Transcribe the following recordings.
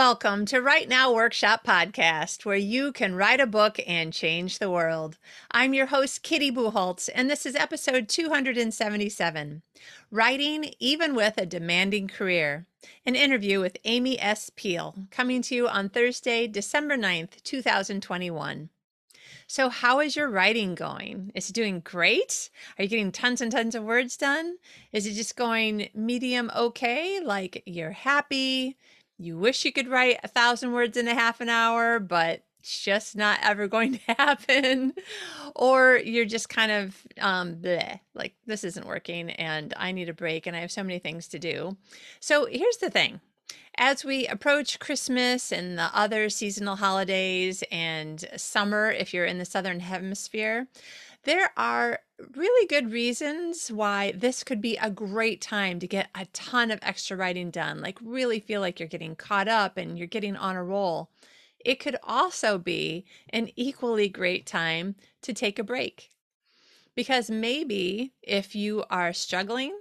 Welcome to Write Now Workshop Podcast, where you can write a book and change the world. I'm your host, Kitty Bucholtz, and this is episode 277 Writing Even with a Demanding Career. An interview with Amy S. Peele, coming to you on Thursday, December 9th, 2021. So, how is your writing going? Is it doing great? Are you getting tons and tons of words done? Is it just going medium okay? Like you're happy? You wish you could write a thousand words in a half an hour, but it's just not ever going to happen. or you're just kind of um, bleh, like this isn't working and I need a break and I have so many things to do. So, here's the thing as we approach Christmas and the other seasonal holidays and summer, if you're in the Southern Hemisphere, there are really good reasons why this could be a great time to get a ton of extra writing done, like really feel like you're getting caught up and you're getting on a roll. It could also be an equally great time to take a break. Because maybe if you are struggling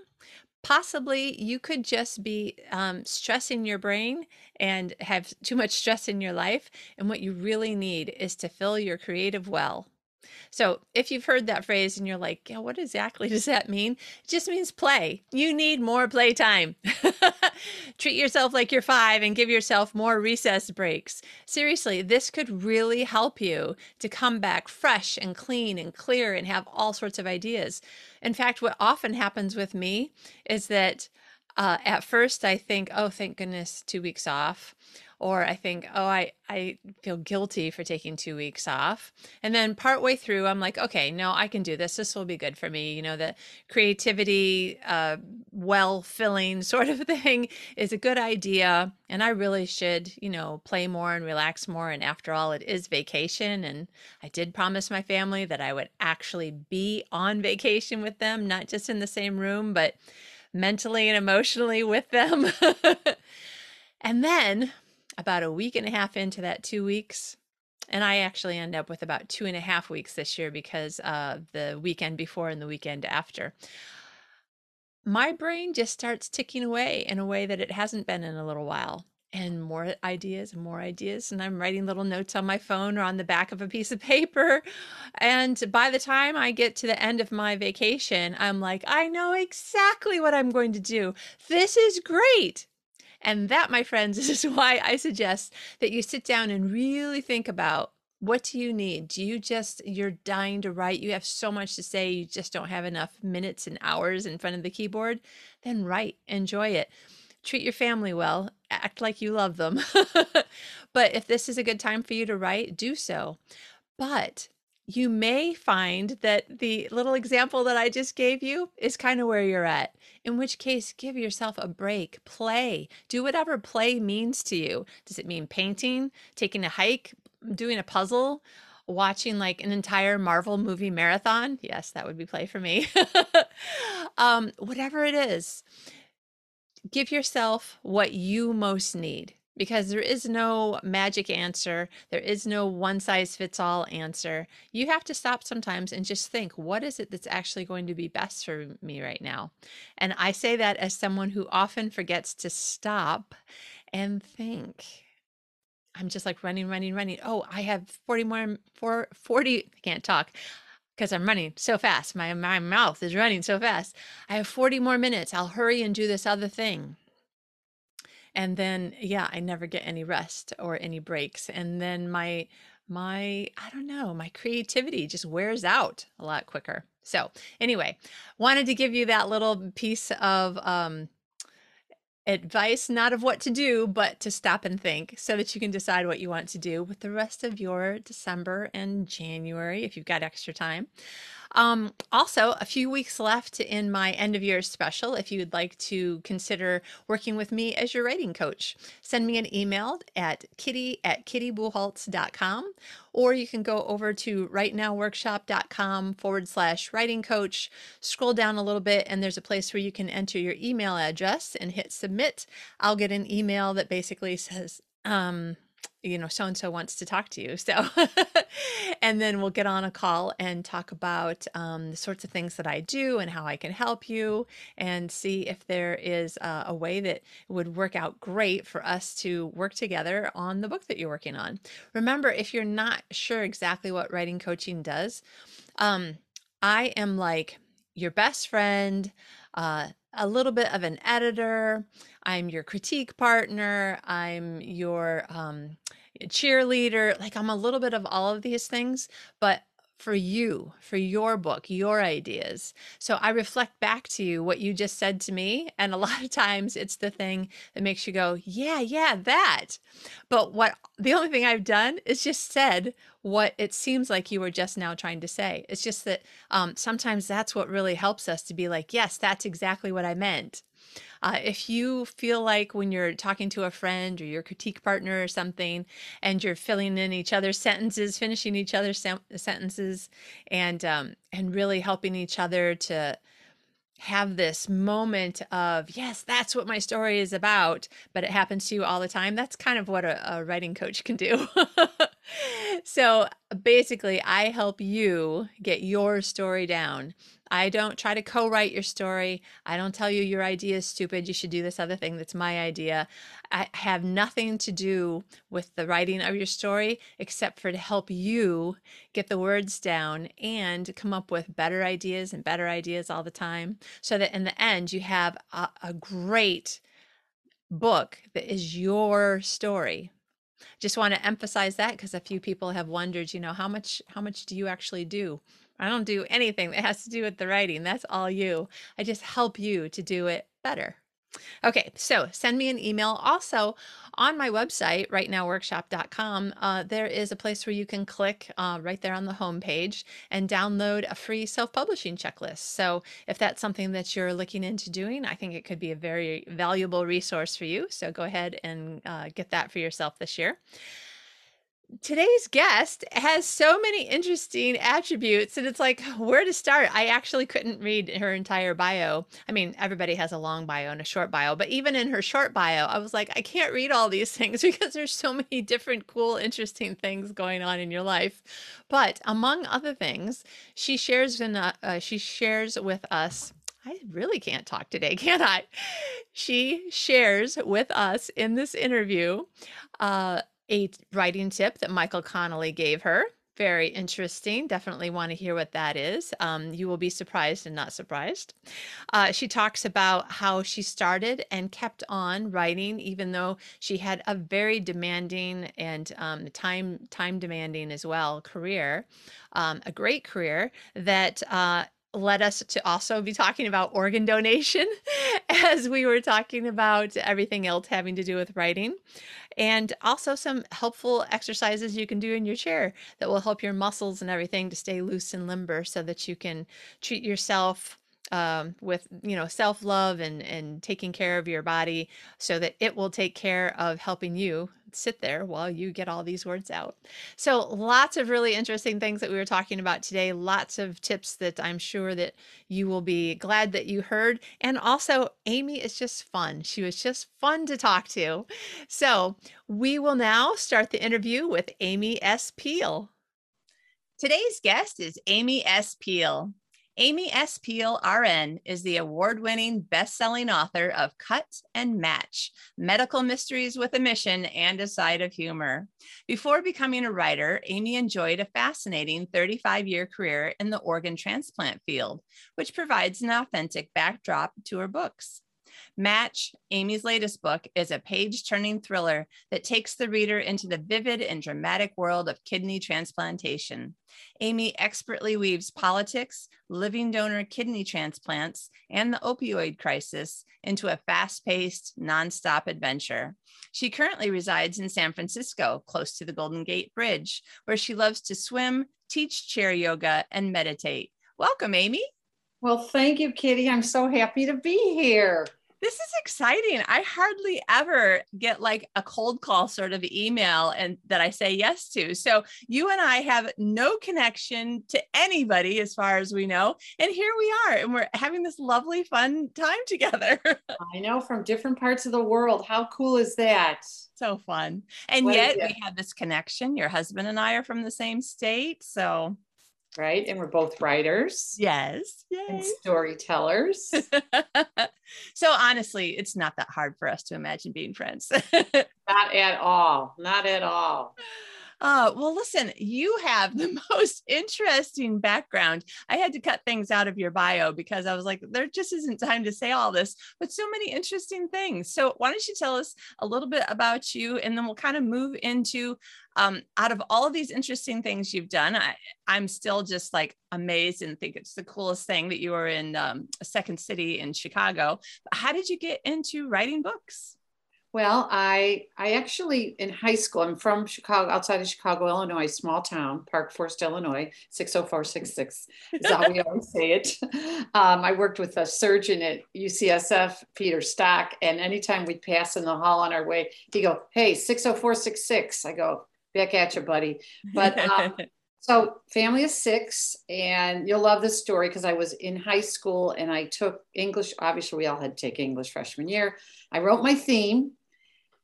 possibly you could just be um, stressing your brain and have too much stress in your life. And what you really need is to fill your creative well. So if you've heard that phrase and you're like, yeah, what exactly does that mean? It just means play. You need more playtime. Treat yourself like you're five and give yourself more recess breaks. Seriously, this could really help you to come back fresh and clean and clear and have all sorts of ideas. In fact, what often happens with me is that uh, at first I think, oh, thank goodness, two weeks off or I think, oh, I, I feel guilty for taking two weeks off. And then partway through, I'm like, okay, no, I can do this. This will be good for me. You know, the creativity, uh, well filling sort of thing is a good idea. And I really should, you know, play more and relax more. And after all, it is vacation. And I did promise my family that I would actually be on vacation with them, not just in the same room, but mentally and emotionally with them. and then about a week and a half into that two weeks. And I actually end up with about two and a half weeks this year because uh, the weekend before and the weekend after. My brain just starts ticking away in a way that it hasn't been in a little while. And more ideas and more ideas. And I'm writing little notes on my phone or on the back of a piece of paper. And by the time I get to the end of my vacation, I'm like, I know exactly what I'm going to do. This is great. And that, my friends, is why I suggest that you sit down and really think about what do you need? Do you just, you're dying to write? You have so much to say, you just don't have enough minutes and hours in front of the keyboard? Then write, enjoy it. Treat your family well, act like you love them. but if this is a good time for you to write, do so. But you may find that the little example that I just gave you is kind of where you're at. In which case, give yourself a break, play, do whatever play means to you. Does it mean painting, taking a hike, doing a puzzle, watching like an entire Marvel movie marathon? Yes, that would be play for me. um, whatever it is, give yourself what you most need because there is no magic answer. There is no one size fits all answer. You have to stop sometimes and just think, what is it that's actually going to be best for me right now? And I say that as someone who often forgets to stop and think. I'm just like running, running, running. Oh, I have 40 more, for 40, I can't talk because I'm running so fast. My, my mouth is running so fast. I have 40 more minutes. I'll hurry and do this other thing and then yeah i never get any rest or any breaks and then my my i don't know my creativity just wears out a lot quicker. So anyway wanted to give you that little piece of um advice not of what to do but to stop and think so that you can decide what you want to do with the rest of your december and january if you've got extra time um, also, a few weeks left in my end of year special. If you'd like to consider working with me as your writing coach, send me an email at kitty at kittybucholtz.com or you can go over to writenowworkshop.com forward slash writing coach. Scroll down a little bit, and there's a place where you can enter your email address and hit submit. I'll get an email that basically says, um, you know, so and so wants to talk to you. So, and then we'll get on a call and talk about um, the sorts of things that I do and how I can help you and see if there is uh, a way that would work out great for us to work together on the book that you're working on. Remember, if you're not sure exactly what writing coaching does, um, I am like your best friend. Uh, a little bit of an editor. I'm your critique partner. I'm your um, cheerleader. Like I'm a little bit of all of these things, but for you, for your book, your ideas. So I reflect back to you what you just said to me. And a lot of times it's the thing that makes you go, yeah, yeah, that. But what the only thing I've done is just said what it seems like you were just now trying to say. It's just that um, sometimes that's what really helps us to be like, yes, that's exactly what I meant. Uh, if you feel like when you're talking to a friend or your critique partner or something, and you're filling in each other's sentences, finishing each other's sen- sentences, and um, and really helping each other to have this moment of yes that's what my story is about but it happens to you all the time that's kind of what a, a writing coach can do. So basically i help you get your story down I don't try to co write your story. I don't tell you your idea is stupid. You should do this other thing that's my idea. I have nothing to do with the writing of your story except for to help you get the words down and come up with better ideas and better ideas all the time so that in the end you have a, a great book that is your story just want to emphasize that because a few people have wondered you know how much how much do you actually do I don't do anything that has to do with the writing. That's all you. I just help you to do it better. Okay, so send me an email. Also, on my website, writenowworkshop.com, uh, there is a place where you can click uh, right there on the home page and download a free self publishing checklist. So, if that's something that you're looking into doing, I think it could be a very valuable resource for you. So, go ahead and uh, get that for yourself this year today's guest has so many interesting attributes and it's like where to start? I actually couldn't read her entire bio. I mean everybody has a long bio and a short bio but even in her short bio i was like i can't read all these things because there's so many different cool interesting things going on in your life. But among other things she shares in uh, uh, she shares with us I really can't talk today, can I? She shares with us in this interview uh, a writing tip that Michael Connelly gave her. Very interesting. Definitely want to hear what that is. Um, you will be surprised and not surprised. Uh, she talks about how she started and kept on writing, even though she had a very demanding and um, time time demanding as well career, um, a great career that. Uh, led us to also be talking about organ donation as we were talking about everything else having to do with writing and also some helpful exercises you can do in your chair that will help your muscles and everything to stay loose and limber so that you can treat yourself um, with you know self love and and taking care of your body so that it will take care of helping you sit there while you get all these words out. So lots of really interesting things that we were talking about today. Lots of tips that I'm sure that you will be glad that you heard. And also, Amy is just fun. She was just fun to talk to. So we will now start the interview with Amy S. Peele. Today's guest is Amy S. Peele. Amy S. Peele, RN, is the award winning best selling author of Cut and Match Medical Mysteries with a Mission and a Side of Humor. Before becoming a writer, Amy enjoyed a fascinating 35 year career in the organ transplant field, which provides an authentic backdrop to her books. Match, Amy's latest book, is a page turning thriller that takes the reader into the vivid and dramatic world of kidney transplantation. Amy expertly weaves politics, living donor kidney transplants, and the opioid crisis into a fast paced, nonstop adventure. She currently resides in San Francisco, close to the Golden Gate Bridge, where she loves to swim, teach chair yoga, and meditate. Welcome, Amy. Well, thank you, Kitty. I'm so happy to be here. This is exciting. I hardly ever get like a cold call sort of email and that I say yes to. So you and I have no connection to anybody as far as we know. And here we are and we're having this lovely fun time together. I know from different parts of the world. How cool is that? So fun. And what yet we have this connection. Your husband and I are from the same state. So right? And we're both writers. Yes. Yay. And storytellers. so honestly, it's not that hard for us to imagine being friends. not at all. Not at all. Uh, well, listen, you have the most interesting background. I had to cut things out of your bio because I was like, there just isn't time to say all this, but so many interesting things. So, why don't you tell us a little bit about you and then we'll kind of move into um, out of all of these interesting things you've done, I, am still just like amazed and think it's the coolest thing that you were in um, Second City in Chicago. But how did you get into writing books? Well, I I actually in high school. I'm from Chicago, outside of Chicago, Illinois, small town, Park Forest, Illinois, 60466 is how we always say it. Um, I worked with a surgeon at UCSF, Peter Stock, and anytime we'd pass in the hall on our way, he'd go, "Hey, six hundred oh four six six. I go, "Back at you, buddy." But um, so family of six, and you'll love this story because I was in high school and I took English. Obviously, we all had to take English freshman year. I wrote my theme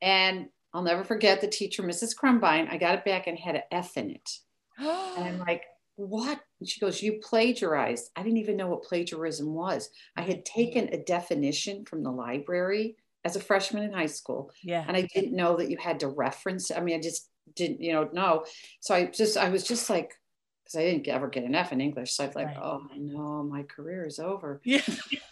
and I'll never forget the teacher, Mrs. Crumbine. I got it back and had an F in it. and I'm like, what? And she goes, You plagiarized. I didn't even know what plagiarism was. I had taken a definition from the library as a freshman in high school. Yeah. And I didn't know that you had to reference. I mean, I just didn't, you know, know. So I just, I was just like, because I didn't ever get an F in English. So I was like, right. oh no, my career is over. Yeah.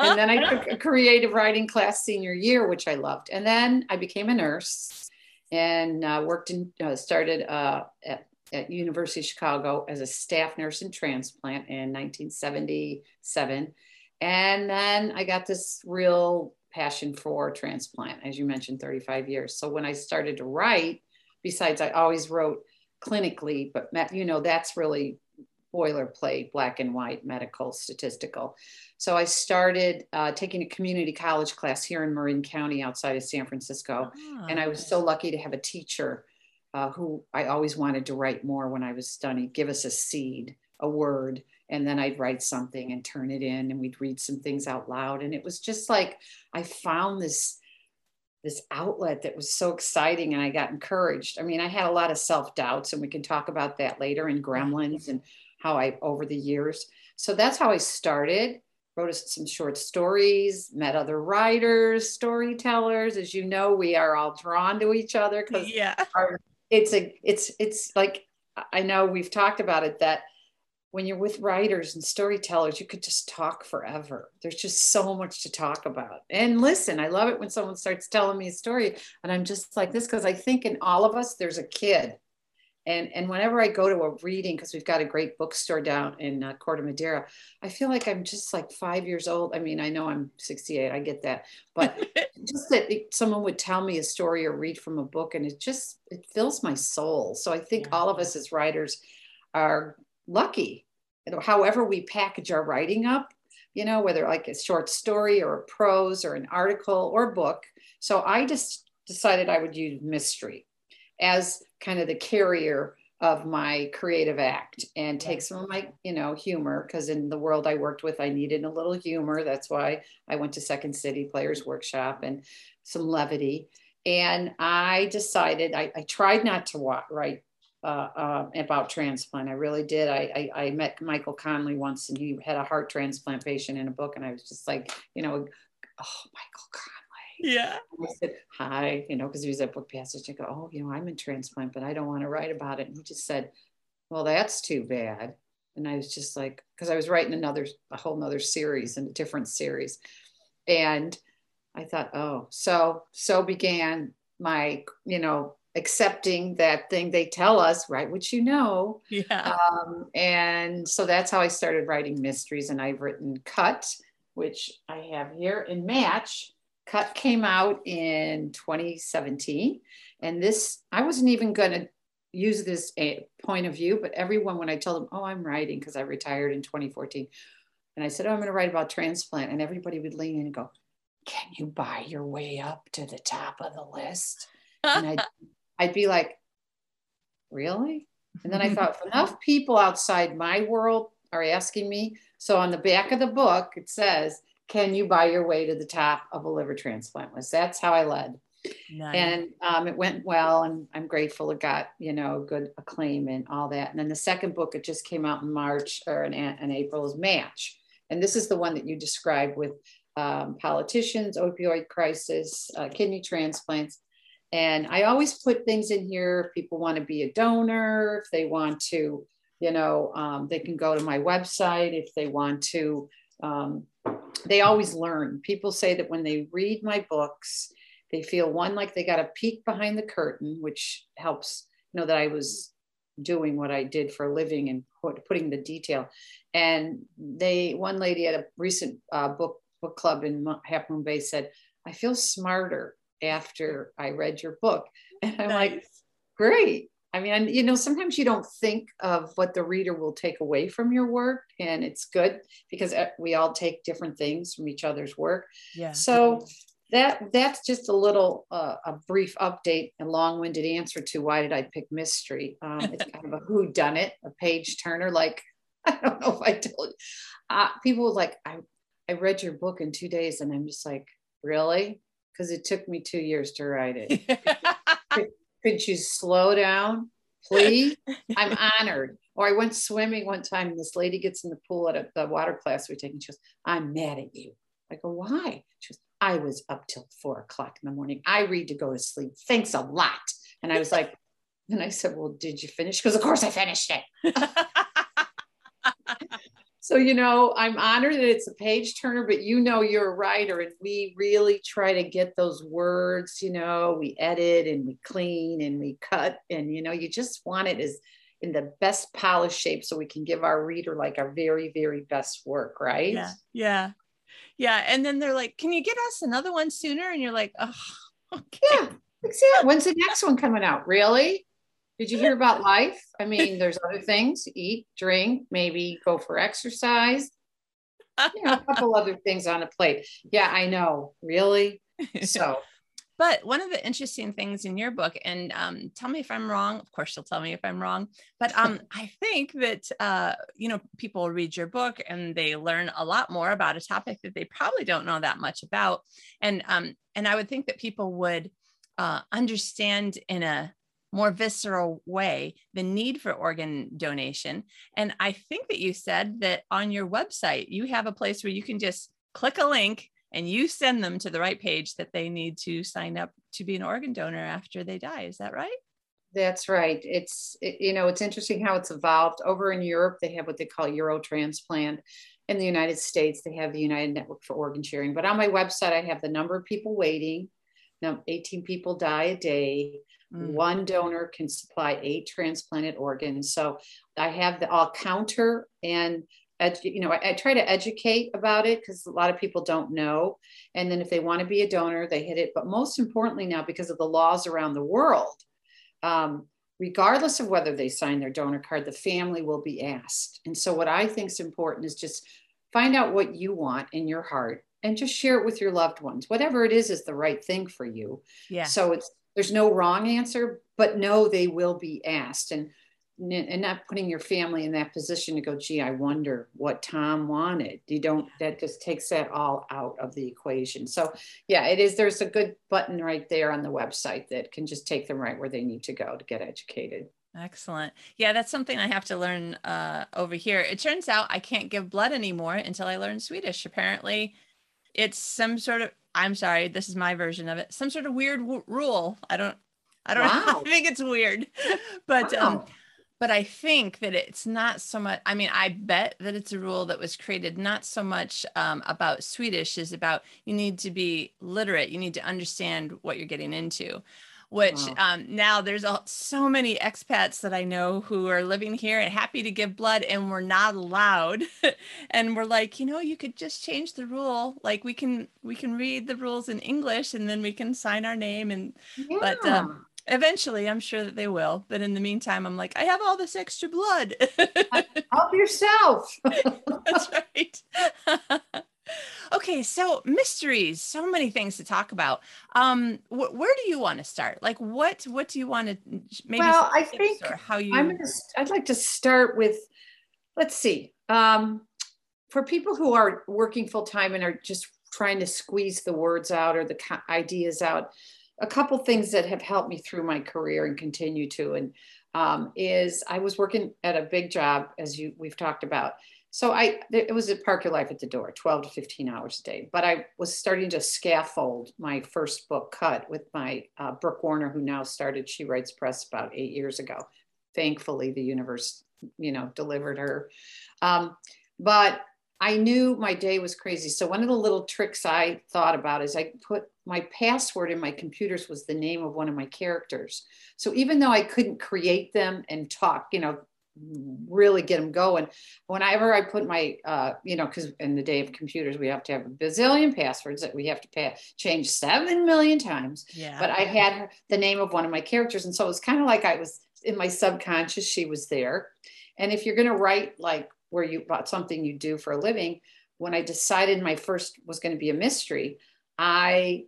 and then I took a creative writing class senior year, which I loved. And then I became a nurse and uh, worked in, uh, started uh, at, at University of Chicago as a staff nurse in transplant in 1977. And then I got this real passion for transplant, as you mentioned, 35 years. So when I started to write, besides I always wrote clinically, but you know, that's really boilerplate, black and white, medical, statistical. So I started uh, taking a community college class here in Marin County outside of San Francisco. Oh, and I was so lucky to have a teacher uh, who I always wanted to write more when I was studying give us a seed, a word, and then I'd write something and turn it in and we'd read some things out loud. And it was just like I found this this outlet that was so exciting and I got encouraged. I mean, I had a lot of self-doubts and we can talk about that later in Gremlins and how I over the years. So that's how I started. Wrote some short stories, met other writers, storytellers. As you know, we are all drawn to each other because yeah. it's a it's it's like I know we've talked about it that when you're with writers and storytellers, you could just talk forever. There's just so much to talk about. And listen, I love it when someone starts telling me a story and I'm just like this because I think in all of us there's a kid and and whenever I go to a reading, because we've got a great bookstore down in uh, Corte Madera, I feel like I'm just like five years old. I mean, I know I'm 68, I get that, but just that someone would tell me a story or read from a book, and it just it fills my soul. So I think yeah. all of us as writers are lucky. However we package our writing up, you know, whether like a short story or a prose or an article or book. So I just decided I would use mystery as kind of the carrier of my creative act and take some of my you know humor because in the world i worked with i needed a little humor. That's why i went to second city players workshop and some levity. And i decided i, I tried not to write uh, uh, about transplant i really did I, I, I met michael connelly once and he had a heart transplant patient in a book and i was just like you know oh michael connelly yeah. I said, hi, you know, because he was at book passage. I go, oh, you know, I'm in transplant, but I don't want to write about it. And he just said, well, that's too bad. And I was just like, because I was writing another, a whole nother series and a different series. And I thought, oh, so, so began my, you know, accepting that thing they tell us, write what you know. Yeah. Um, and so that's how I started writing mysteries. And I've written Cut, which I have here, and Match, Cut came out in 2017. And this, I wasn't even going to use this eh, point of view, but everyone, when I told them, oh, I'm writing because I retired in 2014, and I said, oh, I'm going to write about transplant, and everybody would lean in and go, can you buy your way up to the top of the list? And I'd, I'd be like, really? And then I thought, enough people outside my world are asking me. So on the back of the book, it says, can you buy your way to the top of a liver transplant list? That's how I led. Nice. And um, it went well, and I'm grateful it got you know good acclaim and all that. And then the second book, it just came out in March or in, in April, is Match, and this is the one that you described with um, politicians, opioid crisis, uh, kidney transplants. And I always put things in here. If people want to be a donor, if they want to, you know, um, they can go to my website. If they want to, um, they always learn. People say that when they read my books, they feel one like they got a peek behind the curtain, which helps you know that I was doing what I did for a living and put, putting the detail. And they, one lady at a recent uh, book book club in Half Moon Bay said, "I feel smarter after I read your book. And I'm nice. like, great. I mean, you know, sometimes you don't think of what the reader will take away from your work, and it's good because uh, we all take different things from each other's work. Yeah. So that that's just a little uh, a brief update, a long-winded answer to why did I pick mystery? Um, it's kind of a who done it, a page turner. Like I don't know if I told you. Uh, people like I I read your book in two days, and I'm just like, really? Because it took me two years to write it. could, could you slow down, please? I'm honored. Or I went swimming one time, and this lady gets in the pool at a, the water class we're taking. She goes, I'm mad at you. I go, why? She goes, I was up till four o'clock in the morning. I read to go to sleep. Thanks a lot. And I was like, and I said, Well, did you finish? Because of course I finished it. so you know i'm honored that it's a page turner but you know you're a writer and we really try to get those words you know we edit and we clean and we cut and you know you just want it as in the best polished shape so we can give our reader like our very very best work right? Yeah yeah. Yeah and then they're like can you get us another one sooner? And you're like oh okay. Yeah exactly. when's the next one coming out? Really did you hear about life? I mean, there's other things eat, drink, maybe go for exercise, you know, a couple other things on a plate. Yeah, I know. Really? So. But one of the interesting things in your book, and um, tell me if I'm wrong. Of course, you'll tell me if I'm wrong. But um, I think that uh, you know people read your book and they learn a lot more about a topic that they probably don't know that much about. And um, and I would think that people would uh, understand in a more visceral way the need for organ donation. And I think that you said that on your website, you have a place where you can just click a link and you send them to the right page that they need to sign up to be an organ donor after they die. Is that right? That's right. It's, it, you know, it's interesting how it's evolved. Over in Europe, they have what they call Eurotransplant. In the United States, they have the United Network for Organ Sharing. But on my website, I have the number of people waiting. Now, 18 people die a day. Mm. One donor can supply eight transplanted organs. So I have the I'll counter and you know I, I, try to educate about it because a lot of people don't know. And then if they want to be a donor, they hit it. But most importantly now, because of the laws around the world, um, regardless of whether they sign their donor card, the family will be asked. And so what I think is important is just find out what you want in your heart and just share it with your loved ones. Whatever it is is the right thing for you. Yeah. So it's there's no wrong answer, but no, they will be asked. And and not putting your family in that position to go, gee, I wonder what Tom wanted. You don't, that just takes that all out of the equation. So, yeah, it is. There's a good button right there on the website that can just take them right where they need to go to get educated. Excellent. Yeah, that's something I have to learn uh, over here. It turns out I can't give blood anymore until I learn Swedish. Apparently, it's some sort of I'm sorry, this is my version of it. Some sort of weird w- rule. I don't, I don't wow. know. I think it's weird, but wow. um, but I think that it's not so much. I mean, I bet that it's a rule that was created not so much um, about Swedish, is about you need to be literate. You need to understand what you're getting into which wow. um, now there's a, so many expats that I know who are living here and happy to give blood, and we're not allowed. and we're like, you know, you could just change the rule. Like we can we can read the rules in English, and then we can sign our name. And yeah. but um, eventually, I'm sure that they will. But in the meantime, I'm like, I have all this extra blood. Help yourself. That's right. okay, so mysteries, so many things to talk about. Um, wh- where do you want to start? Like, what what do you want to maybe? Well, I think how you. I'm gonna. I'd like to start with. Let's see. Um, for people who are working full time and are just trying to squeeze the words out or the ideas out, a couple things that have helped me through my career and continue to, and um, is I was working at a big job as you we've talked about. So I it was a park your life at the door, 12 to 15 hours a day. But I was starting to scaffold my first book cut with my uh, Brooke Warner, who now started She Writes Press about eight years ago. Thankfully, the universe, you know, delivered her. Um, but I knew my day was crazy. So one of the little tricks I thought about is I put my password in my computers was the name of one of my characters. So even though I couldn't create them and talk, you know, really get them going, whenever I put my, uh, you know, because in the day of computers, we have to have a bazillion passwords that we have to pay, change seven million times. yeah. But I had her, the name of one of my characters. And so it was kind of like I was in my subconscious, she was there. And if you're going to write like where you about something you do for a living, when I decided my first was going to be a mystery, I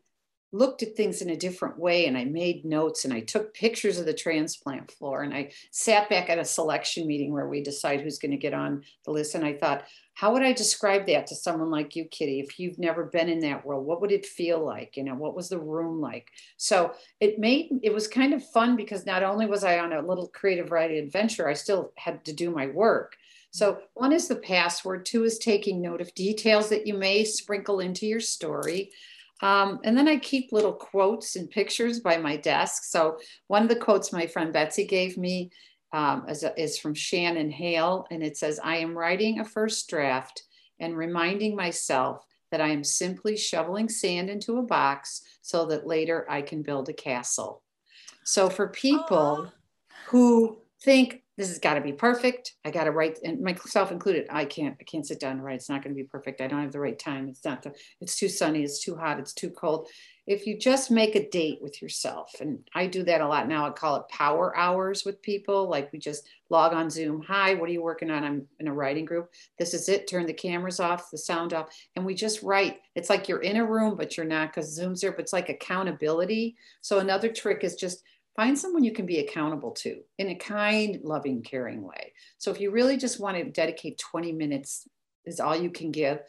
looked at things in a different way and I made notes and I took pictures of the transplant floor and I sat back at a selection meeting where we decide who's going to get on the list. And I thought, how would I describe that to someone like you, Kitty? If you've never been in that world, what would it feel like? You know, what was the room like? So it made it was kind of fun because not only was I on a little creative writing adventure, I still had to do my work. So one is the password, two is taking note of details that you may sprinkle into your story. Um, and then I keep little quotes and pictures by my desk. So one of the quotes my friend Betsy gave me um, is, is from Shannon Hale, and it says, I am writing a first draft and reminding myself that I am simply shoveling sand into a box so that later I can build a castle. So for people who think this has got to be perfect, I got to write, and myself included, I can't, I can't sit down and write. It's not going to be perfect. I don't have the right time. It's not the, it's too sunny, it's too hot, it's too cold. If you just make a date with yourself, and I do that a lot now, I call it power hours with people. Like we just log on Zoom. Hi, what are you working on? I'm in a writing group. This is it. Turn the cameras off, the sound off, and we just write. It's like you're in a room, but you're not because Zoom's there, but it's like accountability. So another trick is just find someone you can be accountable to in a kind, loving, caring way. So if you really just want to dedicate 20 minutes is all you can give,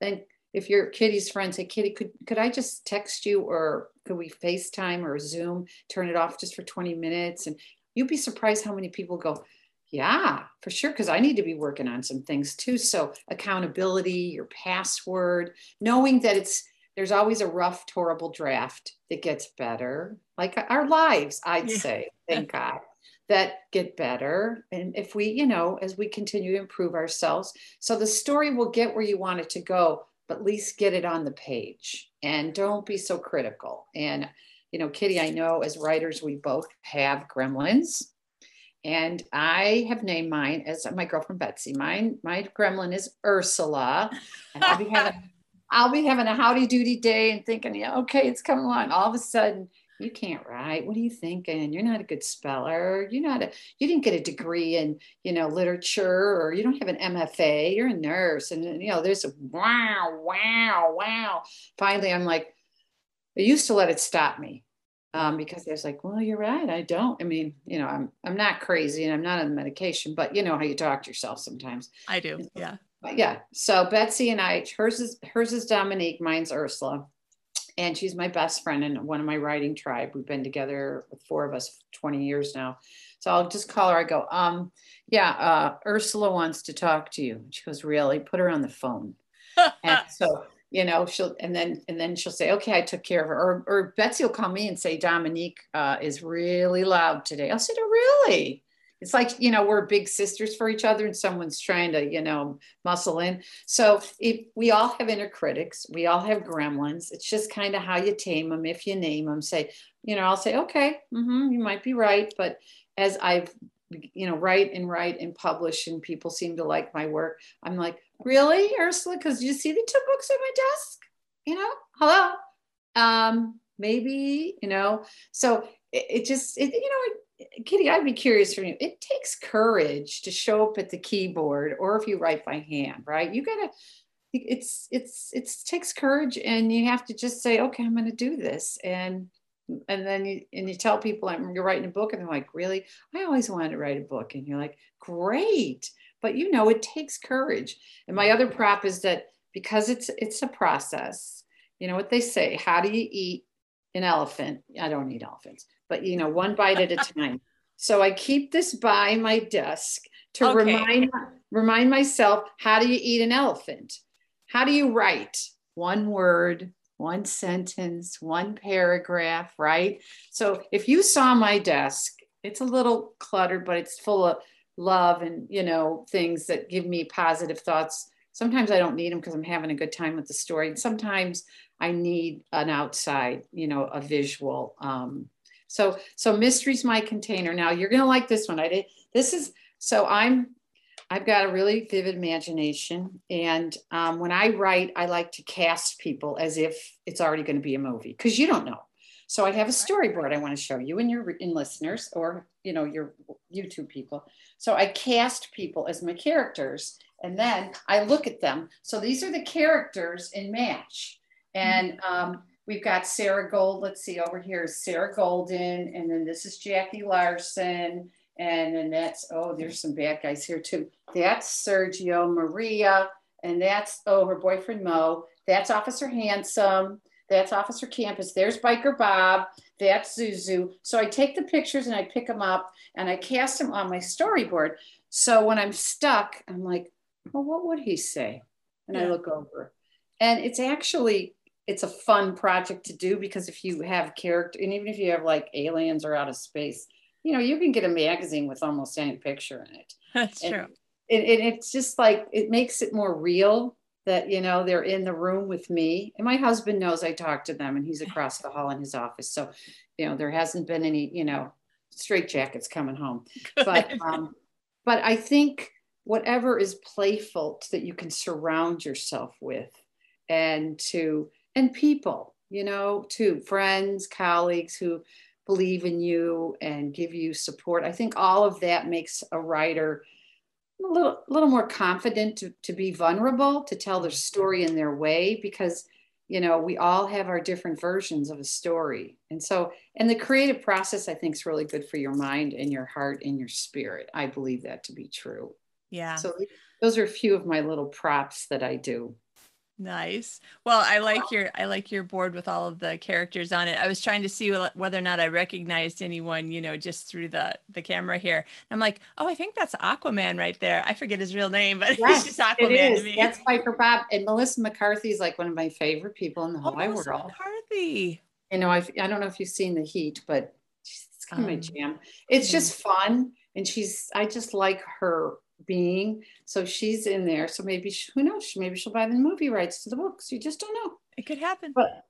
then if your Kitty's friend say, Kitty, could could I just text you or could we FaceTime or Zoom, turn it off just for 20 minutes? And you'd be surprised how many people go, yeah, for sure, because I need to be working on some things too. So accountability, your password, knowing that it's there's always a rough, horrible draft that gets better, like uh, our lives, I'd Yeah. say, thank God, that get better. And if we, you know, as we continue to improve ourselves, so the story will get where you want it to go, but at least get it on the page and don't be so critical. And, you know, Kitty, I know as writers, we both have gremlins. And I have named mine as my girlfriend Betsy. Mine, my gremlin is Ursula. And I'll be having I'll be having a howdy doody day and thinking, yeah, okay, it's coming along. All of a sudden, you can't write. What are you thinking? You're not a good speller. You're not a, you didn't get a degree in, you know, literature or you don't have an MFA. You're a nurse. And, you know, there's a wow, wow, wow. Finally, I'm like, I used to let it stop me um, because I was like, well, you're right. I don't. I mean, you know, I'm, I'm not crazy and I'm not on medication, but you know how you talk to yourself sometimes. I do. Yeah. But yeah. So Betsy and I, hers is hers is Dominique, mine's Ursula, and she's my best friend and one of my writing tribe. We've been together with four of us 20 years now. So I'll just call her. I go, um, yeah, uh, Ursula wants to talk to you. She goes, really? Put her on the phone. And so you know she'll and then and then she'll say okay i took care of her or, or betsy will call me and say dominique uh, is really loud today i'll say to really it's like you know we're big sisters for each other and someone's trying to you know muscle in. So if we all have inner critics we all have gremlins it's just kind of how you tame them if you name them say you know i'll say okay mm-hmm, you might be right but as i've you know write and write and publish and people seem to like my work i'm like really ursula? Because you see the two books on my desk? You know hello? Um maybe you know? So it, it just it, you know it, kitty i'd be curious from you. It takes courage to show up at the keyboard or if you write by hand right? You gotta it's it's it's takes courage and you have to just say okay i'm to do this. And and then you and you tell people I'm, you're writing a book and they're like really? I always wanted to write a book. And you're like great. But you know it takes courage. And my other prop is that because it's it's a process you know what they say how do you eat an elephant? I don't eat elephants but you know one bite at a time. So i keep this by my desk to Okay. remind remind myself how do you eat an elephant? How do you write? One word one sentence one paragraph right? So if you saw my desk it's a little cluttered but it's full of love and you know things that give me positive thoughts. Sometimes i don't need them because i'm having a good time with the story. And sometimes i need an outside you know a visual um so so mystery's my container now you're gonna like this one i did this is so i'm I've got a really vivid imagination. And um, when I write, I like to cast people as if it's already going to be a movie because you don't know. So I have a storyboard I want to show you and your in listeners or you know your YouTube people. So I cast people as my characters and then I look at them. So these are the characters in match. And um, we've got Sarah Gold. Let's see, over here is Sarah Golden, and then this is Jackie Larson, and then that's oh, there's some bad guys here too. That's Sergio Maria, and that's oh, her boyfriend Mo. That's Officer Handsome. That's Officer Campus. There's Biker Bob. That's Zuzu. So I take the pictures and I pick them up and I cast them on my storyboard. So when I'm stuck, I'm like, well, what would he say? And I look over. And it's actually it's a fun project to do because if you have character and even if you have like aliens or out of space, you know, you can get a magazine with almost any picture in it. That's And true. it, it, it's just like it makes it more real that you know they're in the room with me and my husband knows i talk to them and he's across the hall in his office so you know there hasn't been any you know straight jackets coming home but um, but i think whatever is playful that you can surround yourself with and to and people you know to friends colleagues who believe in you and give you support. I think all of that makes a writer a little, little more confident to, to be vulnerable to tell their story in their way because you know we all have our different versions of a story. And so and the creative process i think is really good for your mind and your heart and your spirit. I believe that to be true. Yeah. so those are a few of my little props that i do Nice. Well, I like your I like your board with all of the characters on it. I was trying to see whether or not I recognized anyone, you know, just through the the camera here. And I'm like, oh, I think that's Aquaman right there. I forget his real name, but Yes, it's just Aquaman is to me. that's Piper Bob and Melissa McCarthy is like one of my favorite people in the Oh, whole wide Melissa world. McCarthy. you know, I've, I don't know if you've seen the heat, but it's kind of my Um, jam. It's yeah. just fun. And she's, I just like her being. So she's in there. So maybe, she, who knows? Maybe she'll buy the movie rights to the books. You just don't know. It could happen. But,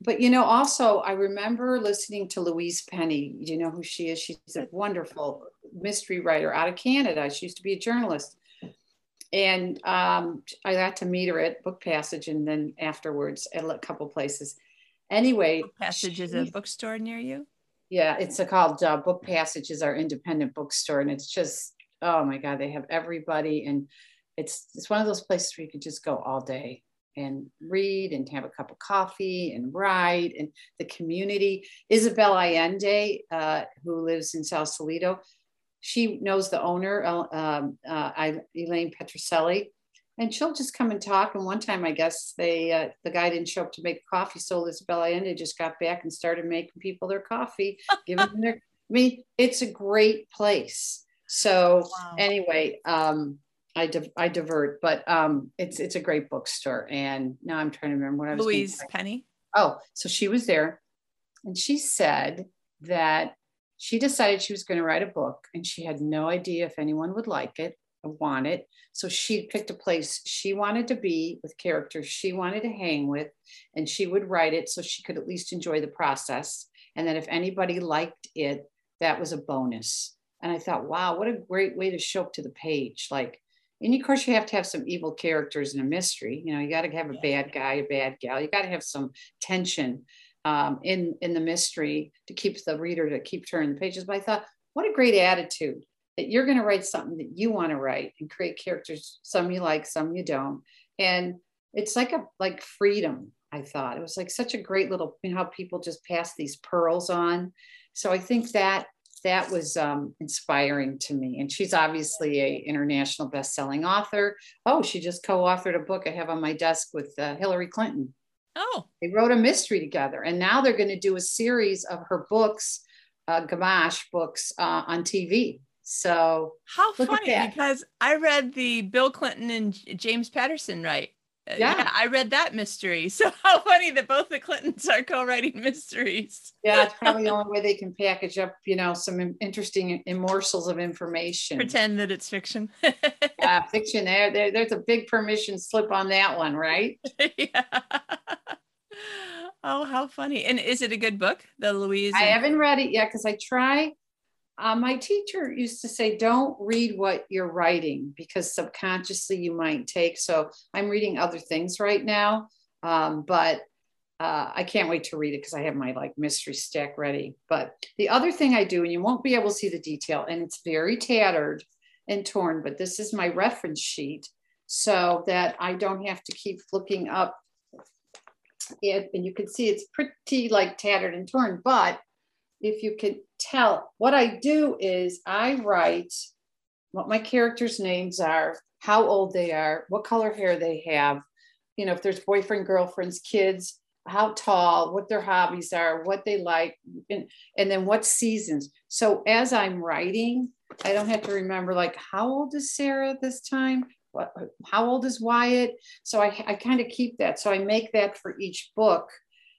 but you know, also, I remember listening to Louise Penny. Do you know who she is? She's a wonderful mystery writer out of Canada. She used to be a journalist. And um, I got to meet her at Book Passage and then afterwards at a couple places. Anyway, Passage is a bookstore near you. yeah, it's a called uh, Book Passage is our independent bookstore, and it's just oh my god, they have everybody, and it's it's one of those places where you could just go all day and read and have a cup of coffee and write, and the community. Isabel Allende, uh, who lives in Sausalito, she knows the owner, uh, um, uh, Elaine Petrocelli. And she'll just come and talk. And one time, I guess they uh, the guy didn't show up to make coffee, so Isabel Allende just got back and started making people their coffee, giving them their. I mean, it's a great place. So Wow. anyway, um, I div- I divert, but um, it's it's a great bookstore. And now I'm trying to remember what I was. Louise. Penny. Oh, so she was there, and she said that she decided she was going to write a book, and she had no idea if anyone would like it or want it. So she picked a place she wanted to be with characters she wanted to hang with, and she would write it so she could at least enjoy the process. And then if anybody liked it, that was a bonus. And I thought, wow, what a great way to show up to the page. Like, and of course, you have to have some evil characters in a mystery. You know, you got to have a bad guy, a bad gal. You got to have some tension um, in in the mystery to keep the reader to keep turning the pages. But I thought, what a great attitude that you're going to write something that you want to write and create characters. Some you like, some you don't. And it's like a like freedom i thought it was like such a great little you know how people just pass these pearls on so i think that that was um, inspiring to me. And she's obviously a international best-selling author. Oh she just co-authored a book i have on my desk with uh, hillary clinton. Oh. They wrote a mystery together and now they're going to do a series of her books uh, gamache books uh, on tv so how funny because I read the Bill Clinton and James Patterson right. Uh, yeah. yeah. I read that mystery. So how funny that both the Clintons are co-writing mysteries. yeah, it's probably the only way they can package up, you know, some interesting morsels of information. Pretend that it's fiction. yeah, fiction. There, there, there's a big permission slip on that one, right? yeah. Oh, how funny! And is it a good book, the Louise? I haven't read it yet because I try uh, my teacher used to say, don't read what you're writing because subconsciously you might take. So I'm reading other things right now, um, but uh, I can't wait to read it because I have my like mystery stack ready. But the other thing I do, and you won't be able to see the detail, and it's very tattered and torn, but this is my reference sheet so that I don't have to keep looking up it. And you can see it's pretty like tattered and torn, but if you can tell, what I do is I write what my characters' names are, how old they are, what color hair they have, you know, if there's boyfriend, girlfriends, kids, how tall, what their hobbies are, what they like, and, and then what seasons. So as I'm writing, I don't have to remember like how old is Sarah this time? What, how old is Wyatt? So I, I kind of keep that. So I make that for each book.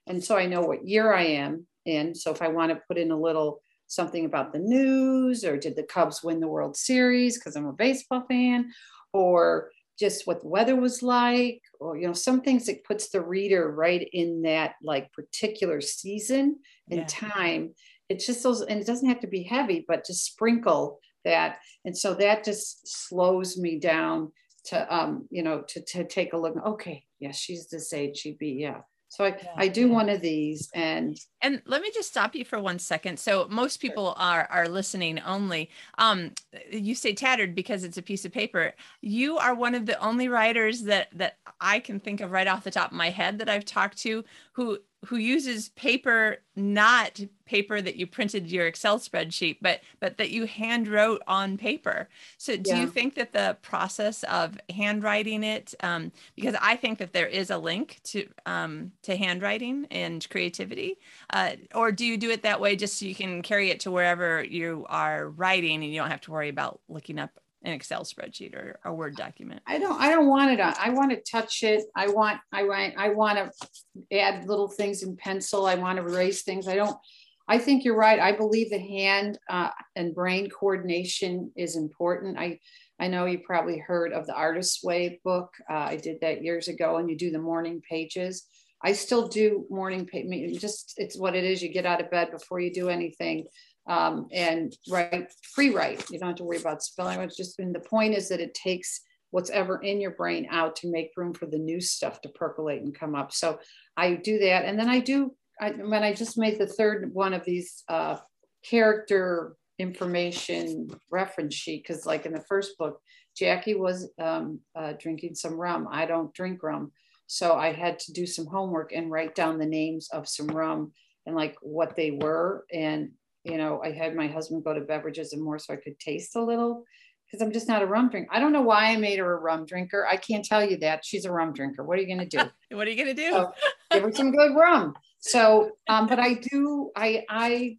And so I know what year I am in. So if I want to put in a little something about the news or did the Cubs win the World Series because I'm a baseball fan? Or just what the weather was like or you know some things that puts the reader right in that like particular season and yeah. time. It's just those and it doesn't have to be heavy but just sprinkle that. And so that just slows me down to um you know to, to take a look. Okay yes she's this age she'd be yeah so I, yeah, I do one of these and and let me just stop you for one second. So most people are are listening only. Um, you say tattered because it's a piece of paper. You are one of the only writers that that I can think of right off the top of my head that I've talked to who who uses paper not paper that you printed your excel spreadsheet but but that you hand wrote on paper so do yeah. you think that the process of handwriting it um, because i think that there is a link to um, to handwriting and creativity uh, or do you do it that way just so you can carry it to wherever you are writing and you don't have to worry about looking up an Excel spreadsheet or a Word document. I don't I don't want it on. I want to touch it. I want I want I want to add little things in pencil. I want to erase things. I don't I think you're right. I believe the hand uh, and brain coordination is important. I I know you probably heard of the Artist's Way book. Uh, I did that years ago, and you do the morning pages. I still do morning page. Just it's what it is. You get out of bed before you do anything um, and write free write. You don't have to worry about spelling. It's just and the point is that it takes what's ever in your brain out to make room for the new stuff to percolate and come up. So I do that, and then I do. I, when I just made the third one of these uh, character information reference sheet, because like in the first book, Jackie was um, uh, drinking some rum. I don't drink rum. So I had to do some homework and write down the names of some rum and like what they were. And you know, I had my husband go to beverages and more so I could taste a little because I'm just not a rum drinker. I don't know why I made her a rum drinker. I can't tell you that. She's a rum drinker. What are you going to do? what are you going to do? So, give her some good rum. So, um, but I do, I, I,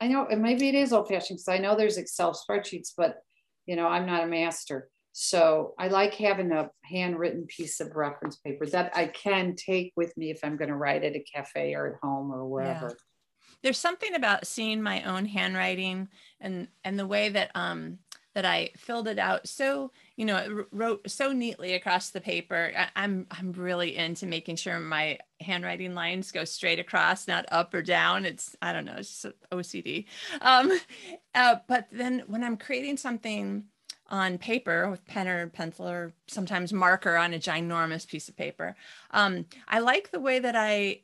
I know, and maybe it is old fashioned because I know there's Excel spreadsheets, but you know, I'm not a master. So I like having a handwritten piece of reference paper that I can take with me if I'm going to write at a cafe or at home or wherever. Yeah there's something about seeing my own handwriting and and the way that um that I filled it out so you know wrote so neatly across the paper. I, I'm I'm really into making sure my handwriting lines go straight across, not up or down. It's I don't know, it's OCD. Um, uh, but then when I'm creating something on paper with pen or pencil or sometimes marker on a ginormous piece of paper, um, I like the way that I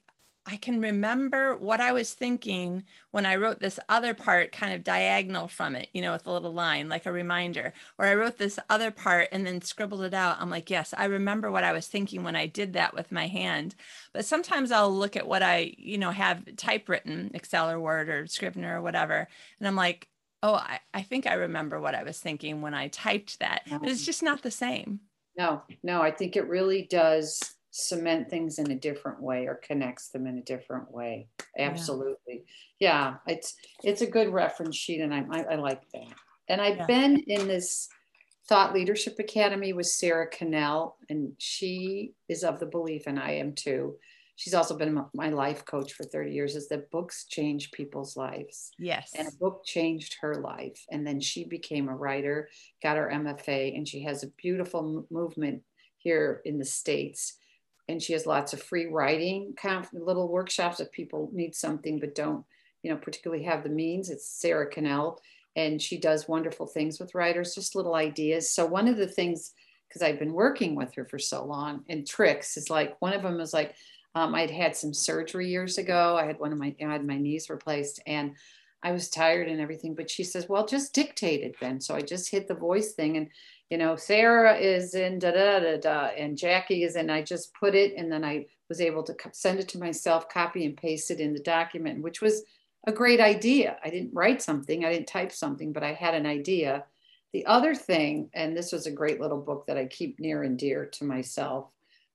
I can remember what I was thinking when I wrote this other part kind of diagonal from it, you know, with a little line, like a reminder, or I wrote this other part and then scribbled it out. I'm like, yes, I remember what I was thinking when I did that with my hand. But sometimes I'll look at what I, you know, have typewritten, Excel or Word or Scrivener or whatever. And I'm like, oh, I, I think I remember what I was thinking when I typed that. But it's just not the same. No, no, I think it really does cement things in a different way or connects them in a different way. Absolutely. Yeah, yeah it's it's a good reference sheet and I, I, I like that. And I've yeah. been in this Thought Leadership Academy with Sarah Connell, and she is of the belief, and I am too. She's also been my life coach for 30 years, is that books change people's lives. Yes. And a book changed her life. And then she became a writer, got her MFA, and she has a beautiful movement here in the States and she has lots of free writing of little workshops if people need something but don't you know particularly have the means it's sarah connell and she does wonderful things with writers just little ideas. So one of the things because i've been working with her for so long and tricks is like one of them is like um, i'd had some surgery years ago i had one of my i had my knees replaced and i was tired and everything but she says well just dictate it then. So i just hit the voice thing and you know, Sarah is in da da da da, and Jackie is in. I just put it, and then I was able to send it to myself, copy and paste it in the document, which was a great idea. I didn't write something, I didn't type something, but I had an idea. The other thing, and this was a great little book that I keep near and dear to myself.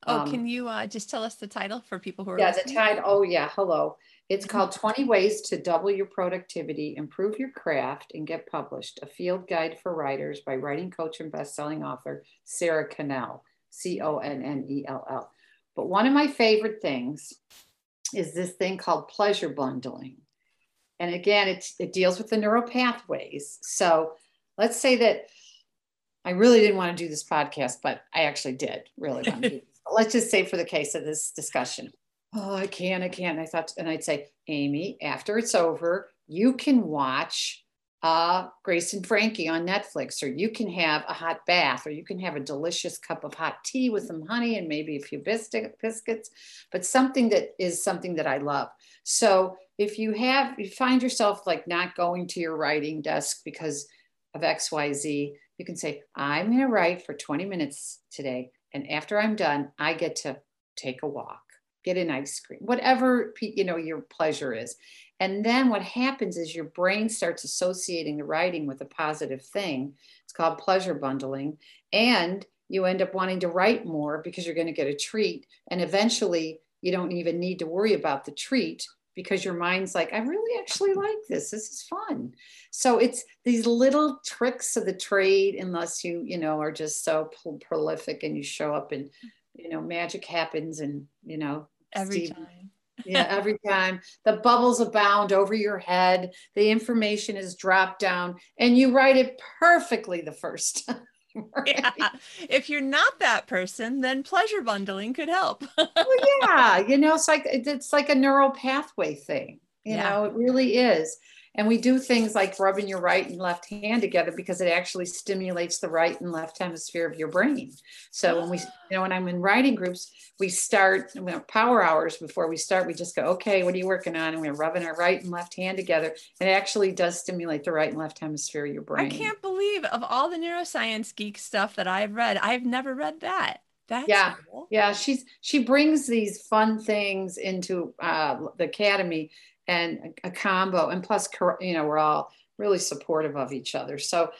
Oh, um, can you uh, just tell us the title for people who are? Yeah, listening? the title. Oh, yeah. Hello. It's mm-hmm. called 20 Ways to Double Your Productivity, Improve Your Craft, and Get Published A Field Guide for Writers by writing coach and best-selling author Sarah Connell, C O N N E L L. But one of my favorite things is this thing called pleasure bundling. And again, it's, it deals with the neural pathways. So let's say that I really didn't want to do this podcast, but I actually did really want to do this. let's just say for the case of this discussion, oh, I can't, I can't. I thought, and I'd say, Amy, after it's over, you can watch uh, Grace and Frankie on Netflix, or you can have a hot bath, or you can have a delicious cup of hot tea with some honey and maybe a few biscuits, but something that is something that I love. So if you have, you find yourself like not going to your writing desk because of XYZ, you can say, I'm going to write for 20 minutes today. And after I'm done, I get to take a walk get an ice cream, whatever you know your pleasure is. And then what happens is your brain starts associating the writing with a positive thing. It's called pleasure bundling. And you end up wanting to write more because you're going to get a treat. And eventually you don't even need to worry about the treat because your mind's like, I really actually like this. This is fun. So it's these little tricks of the trade, unless you, you know, are just so prolific and you show up and, you know, magic happens and, you know, every Steve. time. yeah, every time the bubbles abound over your head, the information is dropped down, and you write it perfectly the first time. Right? Yeah. If you're not that person, then pleasure bundling could help. well, yeah, you know, it's like it's like a neural pathway thing. You yeah. know, it really is. And we do things like rubbing your right and left hand together because it actually stimulates the right and left hemisphere of your brain. So when we, you know, when I'm in writing groups, we start know, power hours before we start. We just go, okay, what are you working on? And we're rubbing our right and left hand together. And it actually does stimulate the right and left hemisphere of your brain. I can't believe of all the neuroscience geek stuff that I've read, I've never read that. That's yeah, cool. yeah. She's she brings these fun things into uh, the academy and a combo and plus you know we're all really supportive of each other. So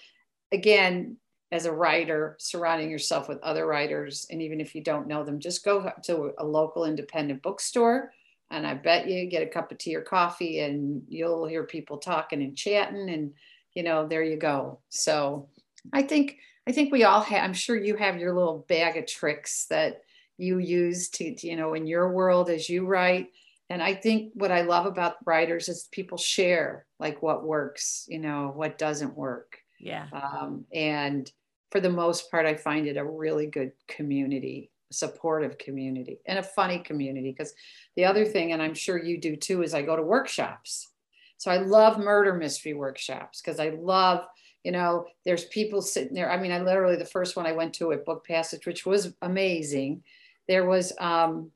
again as a writer surrounding yourself with other writers and even if you don't know them just go to a local independent bookstore and i bet you get a cup of tea or coffee and you'll hear people talking and chatting and you know there you go. So i think i think we all have i'm sure you have your little bag of tricks that you use to, to you know in your world as you write and i think what i love about writers is people share like what works you know what doesn't work. Yeah. Um, and for the most part i find it a really good community supportive community and a funny community because the other thing and i'm sure you do too is i go to workshops. So i love murder mystery workshops because i love you know there's people sitting there. I mean i literally the first one i went to at Book Passage which was amazing there was um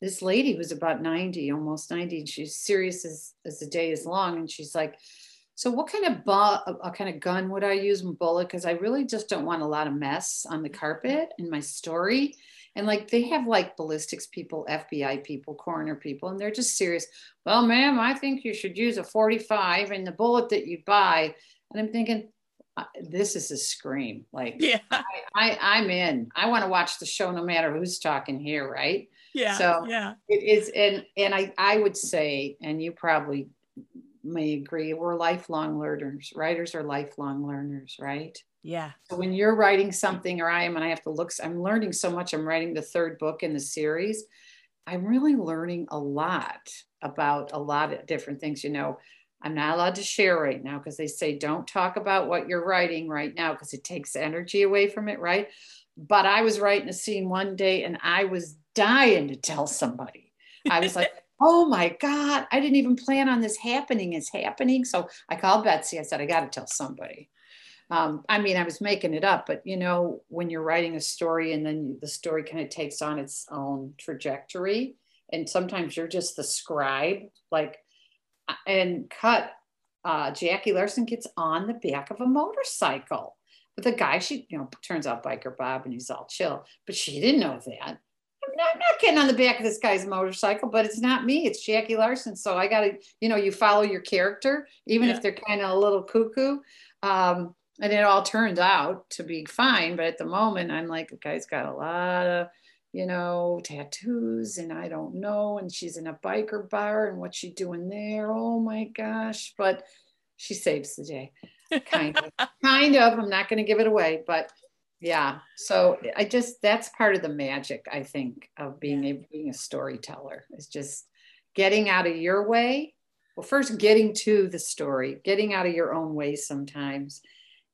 this lady was about 90, almost 90, and she's serious as, as the day is long. And she's like, so what kind of bu- a kind of gun would I use in bullet? Because I really just don't want a lot of mess on the carpet in my story. And like they have like ballistics people, FBI people, coroner people, and they're just serious. Well, ma'am, I think you should use a 45 in the bullet that you buy. And I'm thinking, this is a scream. Like, yeah, I, I I'm in. I want to watch the show no matter who's talking here, right? Yeah. So yeah, it is, and and I I would say, and you probably may agree, we're lifelong learners. Writers are lifelong learners, right? yeah, So when you're writing something, or I am, and I have to look, I'm learning so much. I'm writing the third book in the series. I'm really learning a lot about a lot of different things. You know, I'm not allowed to share right now because they say don't talk about what you're writing right now because it takes energy away from it, right? But I was writing a scene one day and I was dying to tell somebody. I was like, oh my God, I didn't even plan on this happening. It's happening. So I called Betsy. I said, I got to tell somebody. Um, I mean, I was making it up, but you know, when you're writing a story and then the story kind of takes on its own trajectory, and sometimes you're just the scribe, like, uh, and cut. Uh, Jackie Larson gets on the back of a motorcycle. But the guy, she, you know, turns out biker Bob and he's all chill, but she didn't know that. I'm not, getting on the back of this guy's motorcycle, but it's not me. It's Jackie Larson. So I got to, you know, you follow your character, even Yeah. if they're kind of a little cuckoo. Um, and it all turned out to be fine. But at the moment, I'm like, the guy's got a lot of, you know, tattoos, and I don't know. And she's in a biker bar, and what's she doing there? Oh my gosh! But she saves the day, kind of, kind of. I'm not going to give it away, but yeah. So I just that's part of the magic, I think, of being a being a storyteller is just getting out of your way. Well, first getting to the story, getting out of your own way sometimes,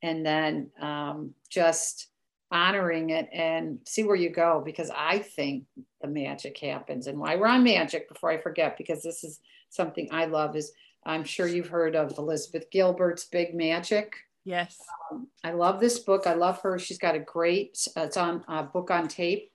and then um, just honoring it and see where you go because I think the magic happens. And why we're on magic, before I forget, because this is something I love, is I'm sure you've heard of Elizabeth Gilbert's Big Magic. Yes, Um, I love this book. I love her. She's got a great, uh, it's on a book on tape.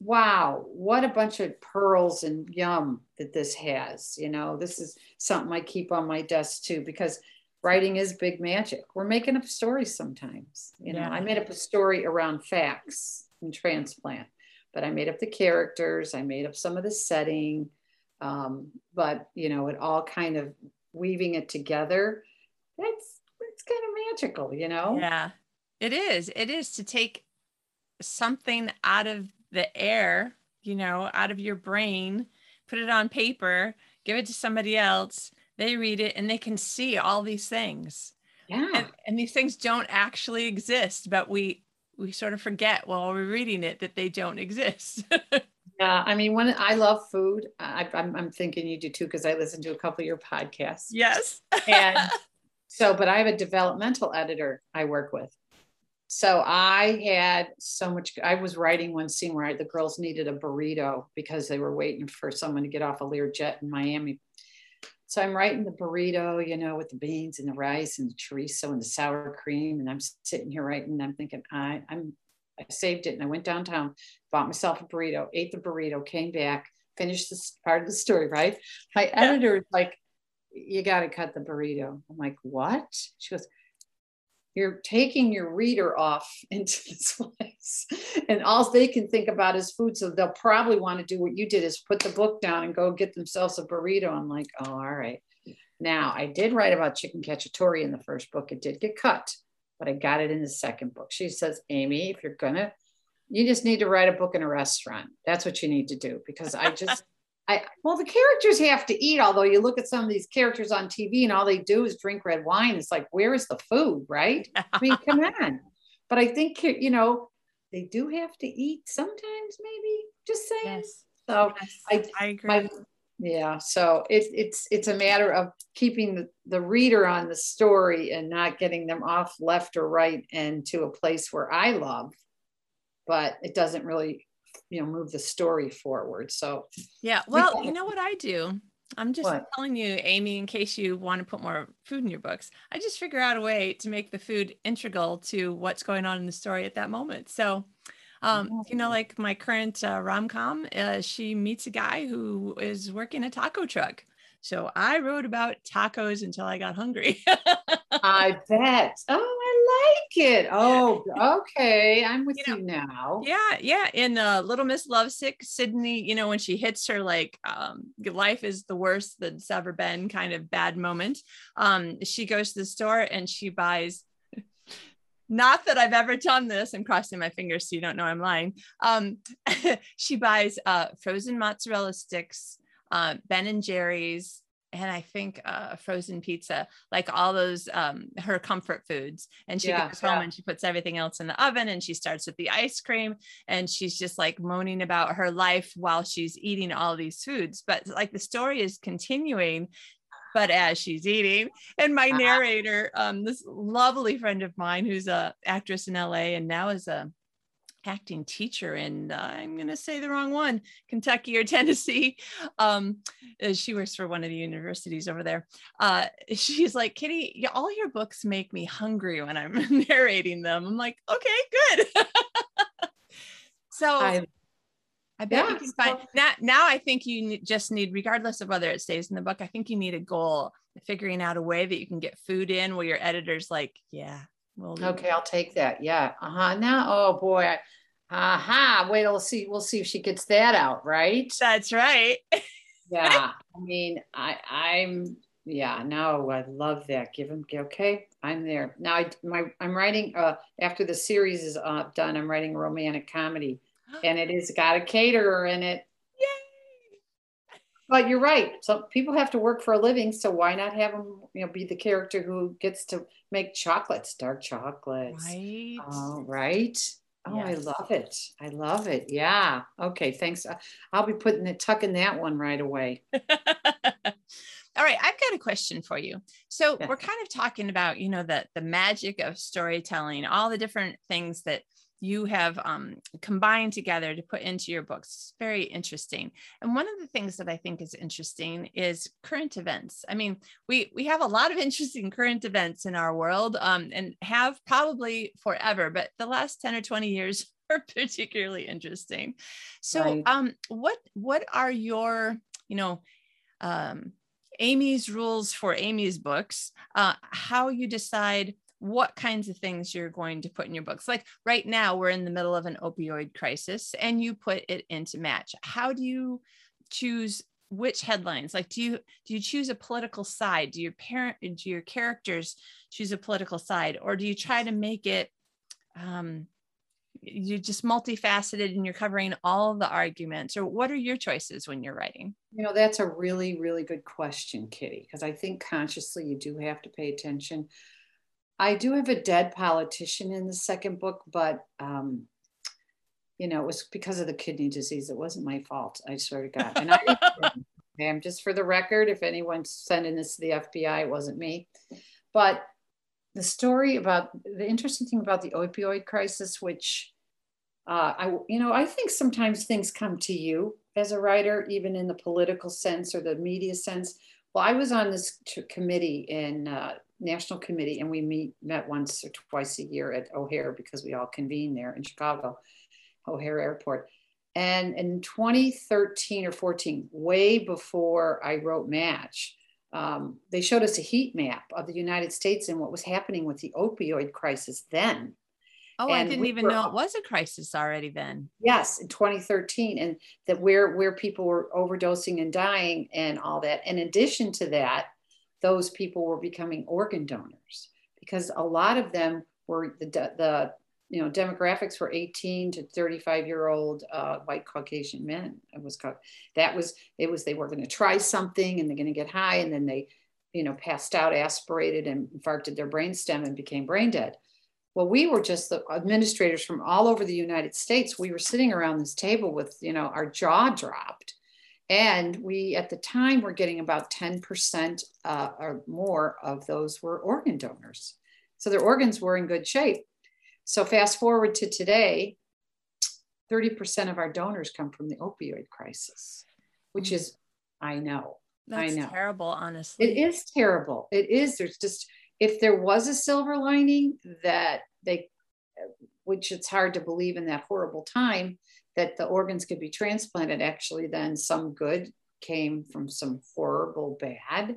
Wow, what a bunch of pearls and yum that this has. You know, this is something I keep on my desk too because writing is big magic. We're making up stories sometimes. You know, Yeah. I made up a story around facts and transplant, but I made up the characters, I made up some of the setting. Um, but you know, it all kind of weaving it together. That's it's kind of magical, you know? yeah, it is. It is to take something out of the air, you know, out of your brain, put it on paper, give it to somebody else. They read it and they can see all these things. Yeah. and, and these things don't actually exist but we we sort of forget while we're reading it that they don't exist Yeah, I mean, when I love food, I, I'm, I'm thinking you do too because I listen to a couple of your podcasts. yes And so, but I have a developmental editor I work with. So I had so much. I was writing one scene where I, the girls needed a burrito because they were waiting for someone to get off a Learjet in Miami. So I'm writing the burrito, you know, with the beans and the rice and the chorizo and the sour cream, and I'm sitting here writing. And I'm thinking, I, I'm, I saved it, and I went downtown, bought myself a burrito, ate the burrito, came back, finished this part of the story. Right? My editor is like, "You got to cut the burrito." I'm like, "What?" She goes, you're taking your reader off into this place and all they can think about is food so they'll probably want to do what you did is put the book down and go get themselves a burrito. I'm like oh all right. Now i did write about chicken cacciatore in the first book. It did get cut but i got it in the second book. She says amy if you're gonna you just need to write a book in a restaurant. That's what you need to do because i just I well, the characters have to eat. Although you look at some of these characters on TV and all they do is drink red wine. It's like, where is the food, right? I mean, come on. But I think you know they do have to eat sometimes. Maybe just saying. yes, So yes I- I agree my yeah. So it's it's it's a matter of keeping the, the reader on the story and not getting them off left or right and to a place where I love, but it doesn't really you know move the story forward. So yeah well got you know what i do i'm just What? telling you amy in case you want to put more food in your books i just figure out a way to make the food integral to what's going on in the story at that moment so Um, you know, like my current uh, rom com, uh, she meets a guy who is working a taco truck. So I wrote about tacos until I got hungry. I bet. Oh, I like it. Oh, okay. I'm with you, You know, now. yeah, yeah. In uh, Little Miss Lovesick, Sydney, you know, when she hits her like um, life is the worst that's ever been kind of bad moment, um, she goes to the store and she buys. Not that I've ever done this. I'm crossing my fingers so you don't know I'm lying. Um, she buys uh, frozen mozzarella sticks, uh, Ben and Jerry's, and I think uh, frozen pizza, like all those um, her comfort foods. And she Yeah, goes home yeah. and she puts everything else in the oven and she starts with the ice cream and she's just like moaning about her life while she's eating all these foods. But like the story is continuing. But as she's eating, and my Uh-huh. narrator, um, this lovely friend of mine who's a actress in LA and now is a acting teacher in uh, I'm going to say the wrong one, Kentucky or Tennessee. Um, uh, she works for one of the universities over there. Uh, she's like, Kitty, all your books make me hungry when I'm narrating them. I'm like, okay, good. so I, I, bet you can find so- now. Now I think you just need, regardless of whether it stays in the book, I think you need a goal, figuring out a way that you can get food in where your editor's like, yeah, well, okay, I'll take that. Yeah. Uh-huh. Now, oh boy. I, uh-huh. Wait, we'll see. We'll see if she gets that out, right? that's right. Yeah. I mean, I I'm yeah, no, I love that. Give him okay. I'm there. Now I my I'm writing uh after the series is uh done, I'm writing a romantic comedy and it is got a caterer in it. But you're right. So people have to work for a living, so why not have them, you know, be the character who gets to make chocolates, dark chocolates. Right. Oh, right. Oh, I love it. I love it. Yeah. Okay. Thanks. Uh, I'll be putting it, tucking that one right away. All right, I've got a question for you. So Yeah. we're kind of talking about, you know, the the magic of storytelling, all the different things that you have um, combined together to put into your books. It's very interesting. And one of the things that I think is interesting is current events. I mean, we we have a lot of interesting current events in our world, um, and have probably forever. But the last ten or twenty years are particularly interesting. So, Right. um, what what are your, you know, um, Amy's rules for Amy's books, uh, how you decide what kinds of things you're going to put in your books. Like right now, we're in the middle of an opioid crisis and you put it into match. How do you choose which headlines? Like, do you do you choose a political side? Do your parent do your characters choose a political side, or do you try to make it um you're just multifaceted and you're covering all the arguments or what are your choices when you're writing You know, that's a really, really good question, Kitty, because I think consciously you do have to pay attention. I do have a dead politician in the second book, but um, you know, it was because of the kidney disease. It wasn't my fault. I swear to God. And I am just for the record, if anyone's sending this to the FBI, it wasn't me. But the story about the interesting thing about the opioid crisis, which uh, I, you know, I think sometimes things come to you as a writer, even in the political sense or the media sense. Well, I was on this t- committee in uh, national committee, and we meet met once or twice a year at O'Hare because we all convene there in Chicago, O'Hare Airport. And in 2013 or 14, way before I wrote Match, um, they showed us a heat map of the United States and what was happening with the opioid crisis then. Oh, I didn't we even were know it was a crisis already then. Yes, in 2013, and that where where people were overdosing and dying and all that. In addition to that, those people were becoming organ donors because a lot of them were the the you know demographics were 18 to 35 year old uh, white Caucasian men. It was that was it was they were going to try something and they're going to get high and then they you know passed out, aspirated, and infarcted their brainstem and became brain dead. Well, we were just the administrators from all over the United States. We were sitting around this table with, you know, our jaw dropped. And we, at the time, were getting about 10% uh, or more of those were organ donors. So their organs were in good shape. So fast forward to today, 30% of our donors come from the opioid crisis, which Mm. is, I know, I know. terrible, honestly. it is terrible. It is. There's just if there was a silver lining that they which it's hard to believe in that horrible time that the organs could be transplanted. Actually, then some good came from some horrible bad.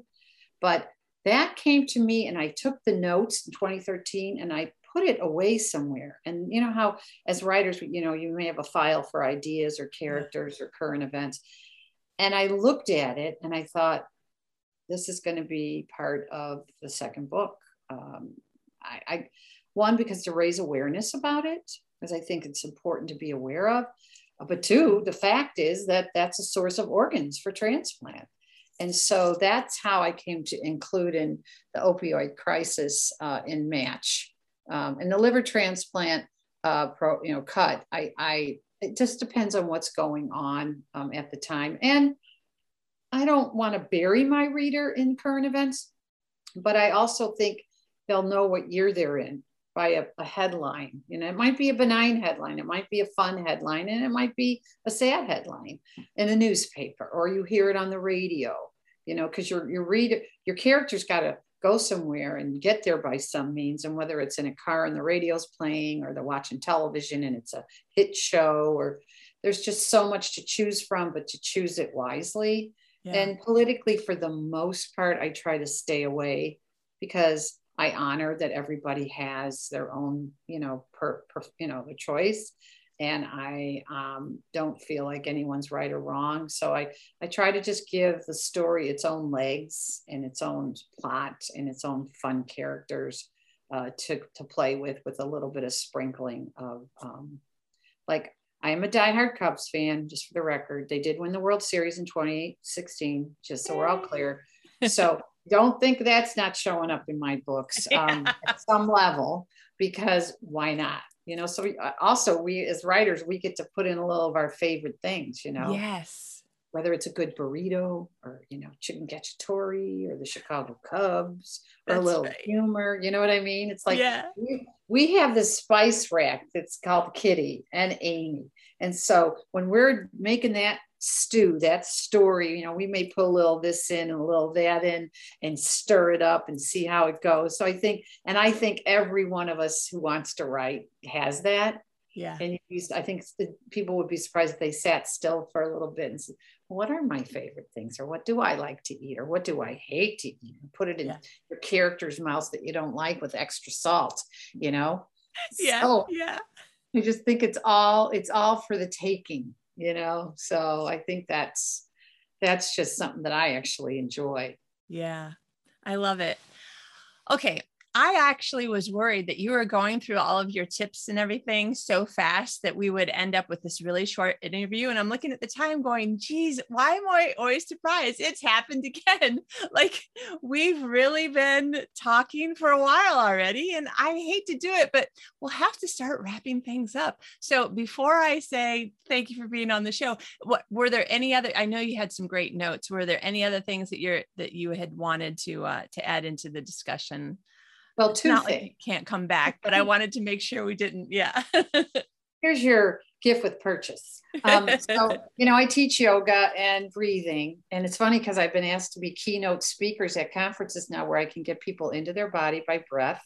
But that came to me, and I took the notes in 2013 and I put it away somewhere. And you know how, as writers, you know, you may have a file for ideas or characters or current events. And I looked at it and I thought, this is going to be part of the second book. Um, I, I, one because to raise awareness about it, because I think it's important to be aware of. But two, the fact is that that's a source of organs for transplant. And so that's how I came to include in the opioid crisis uh, in Match. Um, and the liver transplant uh, pro, you know, cut, I, I, it just depends on what's going on um, at the time. And I don't want to bury my reader in current events, but I also think they'll know what year they're in by a, a, headline. You know, it might be a benign headline, it might be a fun headline, and it might be a sad headline in a newspaper, or you hear it on the radio. You know, because your your reader, your character's got to go somewhere and get there by some means, and whether it's in a car and the radio's playing, or they're watching television and it's a hit show, or there's just so much to choose from, but to choose it wisely. Yeah. And politically, for the most part, I try to stay away because I honor that everybody has their own, you know, per, per you know, the choice. And I um, don't feel like anyone's right or wrong. So I, I try to just give the story its own legs and its own plot and its own fun characters uh, to, to play with, with a little bit of sprinkling of um, like I am a diehard Cubs fan, just for the record. They did win the World Series in 2016, just so we're all clear. So don't think that's not showing up in my books um, yeah. at some level because why not you know so we, uh, also we as writers we get to put in a little of our favorite things you know yes whether it's a good burrito or you know chicken cacciatore or the chicago cubs or that's a little right. humor you know what i mean it's like yeah. we, we have this spice rack that's called kitty and amy and so when we're making that stew, that story. You know, we may put a little this in and a little that in and stir it up and see how it goes. So I think, and I think every one of us who wants to write has that. Yeah. And I think people would be surprised if they sat still for a little bit and said, what are my favorite things? Or what do I like to eat? Or what do I hate to eat? Put it in yeah. your character's mouth that you don't like with extra salt, you know? Yeah. So, yeah. I just think it's all, it's all for the taking you know? So i think that's that's just something that i actually enjoy. Yeah i love it. Okay I actually was worried that you were going through all of your tips and everything so fast that we would end up with this really short interview. And I'm looking at the time going, geez, why am I always surprised? It's happened again. like we've really been talking for a while already. And I hate to do it, but we'll have to start wrapping things up. So before I say thank you for being on the show, what were there any other I know you had some great notes. Were there any other things that you're that you had wanted to uh to add into the discussion? Well, two not things. Like can't come back, but I wanted to make sure we didn't. Yeah. Here's your gift with purchase. Um, so, you know, I teach yoga and breathing. And it's funny because I've been asked to be keynote speakers at conferences now where I can get people into their body by breath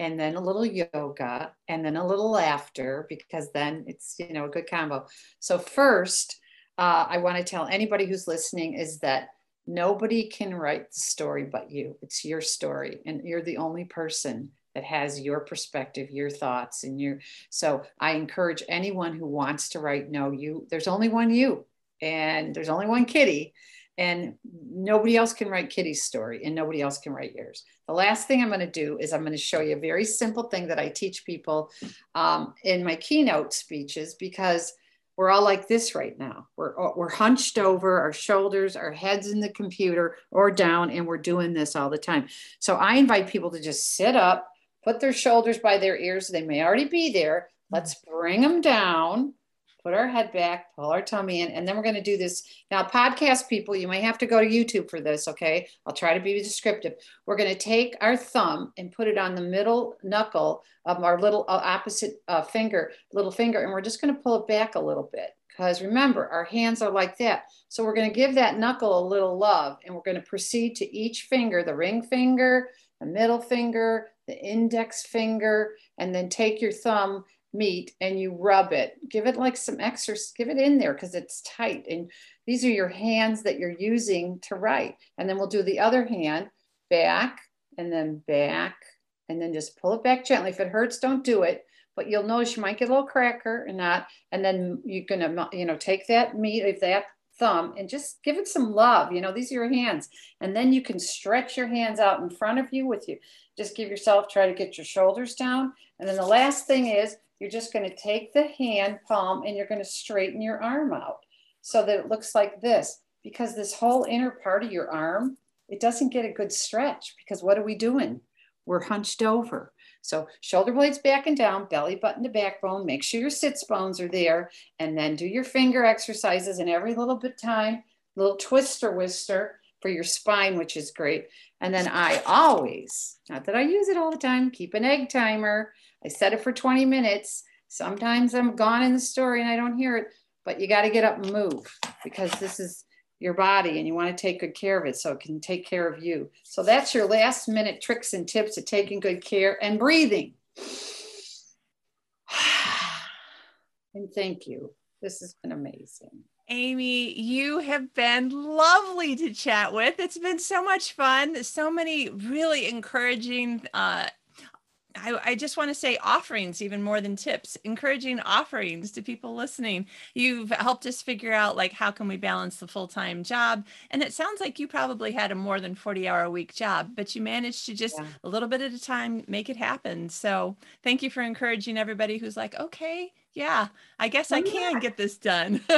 and then a little yoga and then a little laughter because then it's, you know, a good combo. So, first, uh, I want to tell anybody who's listening is that Nobody can write the story but you. It's your story, and you're the only person that has your perspective, your thoughts, and your. So I encourage anyone who wants to write, no, you. There's only one you, and there's only one Kitty, and nobody else can write Kitty's story, and nobody else can write yours. The last thing I'm going to do is I'm going to show you a very simple thing that I teach people um, in my keynote speeches because we're all like this right now. We're, uh, we're hunched over, our shoulders, our heads in the computer or down, and we're doing this all the time. So I invite people to just sit up, put their shoulders by their ears. They may already be there. Let's bring them down put our head back, pull our tummy in, and then we're going to do this. Now, podcast people, you may have to go to YouTube for this, okay? I'll try to be descriptive. We're going to take our thumb and put it on the middle knuckle of our little uh, opposite uh, finger, little finger, and we're just going to pull it back a little bit. Because remember, our hands are like that. So we're going to give that knuckle a little love, and we're going to proceed to each finger, the ring finger, the middle finger, the index finger, and then take your thumb meat and you rub it. Give it like some extra, give it in there because it's tight. And these are your hands that you're using to write. And then we'll do the other hand back and then back and then just pull it back gently. If it hurts, don't do it. But you'll notice you might get a little cracker or not. And then you're gonna, um, you know, take that meat of that thumb and just give it some love. You know, these are your hands. And then you can stretch your hands out in front of you with you. Just give yourself, try to get your shoulders down. And then the last thing is you're just going to take the hand palm and you're going to straighten your arm out so that it looks like this. Because this whole inner part of your arm, it doesn't get a good stretch because what are we doing? We're hunched over. So shoulder blades back and down, belly button to backbone. Make sure your sits bones are there, and then do your finger exercises. And every little bit time, little twister wister for your spine, which is great. And then I always, not that I use it all the time, keep an egg timer. I set it for 20 minutes. Sometimes I'm gone in the story and I don't hear it, but you got to get up and move because this is your body and you want to take good care of it so it can take care of you. So that's your last minute tricks and tips of taking good care and breathing. and thank you. This has been amazing. Amy, you have been lovely to chat with. It's been so much fun. So many really encouraging uh, I, I, just want to say offerings even more than tips encouraging offerings to people listening. You've helped us figure out like how can we balance the full-time job? And it sounds like you probably had a more than 40 hour a week job but you managed to just yeah. a little bit at a time make it happen. So thank you for encouraging everybody who's like okay yeah i guess i can get this done.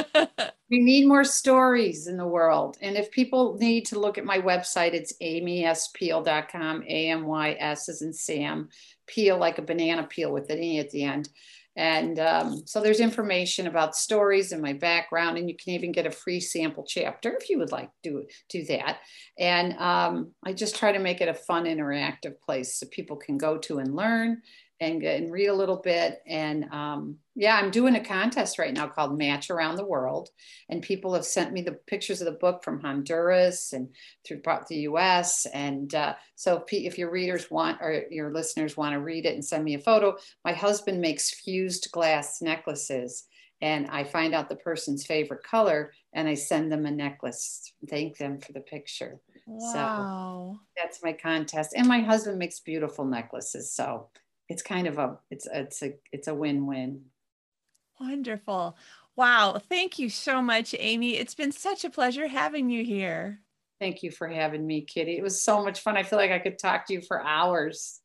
We need more stories in the world and if people need to look at my website it's amyspeele.com a-m-y-s is in sam peel like a banana peel with an E at the end. And um, so there's information about stories and my background, and you can even get a free sample chapter if you would like to do, that. And um, I just try to make it a fun, interactive place so people can go to and learn and, and read a little bit. And um, yeah, I'm doing a contest right now called Match Around the World. And people have sent me the pictures of the book from Honduras and throughout the US. And uh, so if, if your readers want or your listeners want to read it and send me a photo, my husband makes fused glass necklaces. And I find out the person's favorite color and I send them a necklace, thank them for the picture. Wow. So that's my contest. And my husband makes beautiful necklaces. So it's kind of a it's it's a it's a win-win. Wonderful. Wow. Thank you so much amy. It's been such a pleasure having you here. Thank you for having me kitty. It was so much fun. I feel like i could talk to you for hours